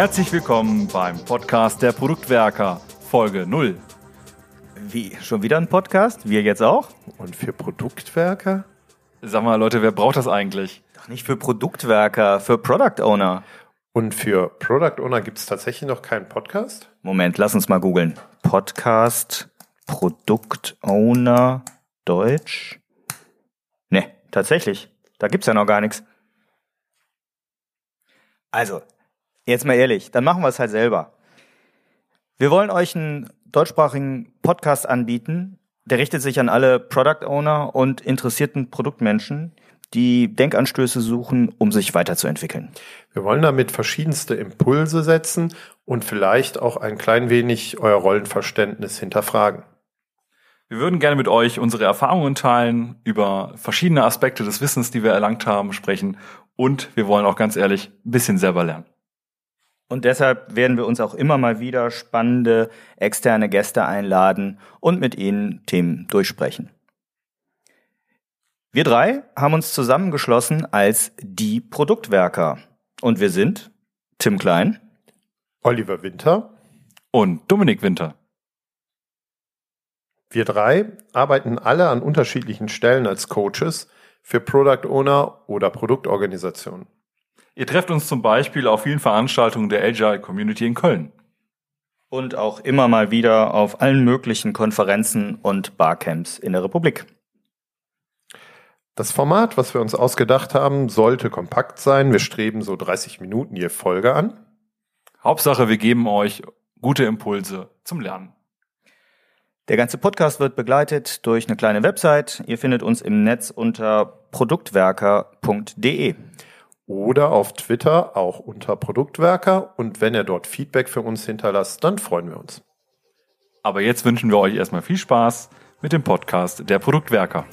Herzlich willkommen beim Podcast der Produktwerker, Folge 0. Wie, schon wieder ein Podcast? Wir jetzt auch? Und für Produktwerker? Sag mal, Leute, wer braucht das eigentlich? Doch nicht für Produktwerker, für Product Owner. Und für Product Owner gibt es tatsächlich noch keinen Podcast? Moment, lass uns mal googeln. Podcast, Product Owner, Deutsch? Ne, tatsächlich. Da gibt's ja noch gar nichts. Also, jetzt mal ehrlich, dann machen wir es halt selber. Wir wollen euch einen deutschsprachigen Podcast anbieten, der richtet sich an alle Product Owner und interessierten Produktmenschen, die Denkanstöße suchen, um sich weiterzuentwickeln. Wir wollen damit verschiedenste Impulse setzen und vielleicht auch ein klein wenig euer Rollenverständnis hinterfragen. Wir würden gerne mit euch unsere Erfahrungen teilen, über verschiedene Aspekte des Wissens, die wir erlangt haben, sprechen und wir wollen auch ganz ehrlich ein bisschen selber lernen. Und deshalb werden wir uns auch immer mal wieder spannende externe Gäste einladen und mit ihnen Themen durchsprechen. Wir drei haben uns zusammengeschlossen als die Produktwerker. Und wir sind Tim Klein, Oliver Winter und Dominik Winter. Wir drei arbeiten alle an unterschiedlichen Stellen als Coaches für Product Owner oder Produktorganisationen. Ihr trefft uns zum Beispiel auf vielen Veranstaltungen der Agile Community in Köln. Und auch immer mal wieder auf allen möglichen Konferenzen und Barcamps in der Republik. Das Format, was wir uns ausgedacht haben, sollte kompakt sein. Wir streben so 30 Minuten je Folge an. Hauptsache, wir geben euch gute Impulse zum Lernen. Der ganze Podcast wird begleitet durch eine kleine Website. Ihr findet uns im Netz unter produktwerker.de. Oder auf Twitter auch unter Produktwerker. Und wenn ihr dort Feedback für uns hinterlasst, dann freuen wir uns. Aber jetzt wünschen wir euch erstmal viel Spaß mit dem Podcast der Produktwerker.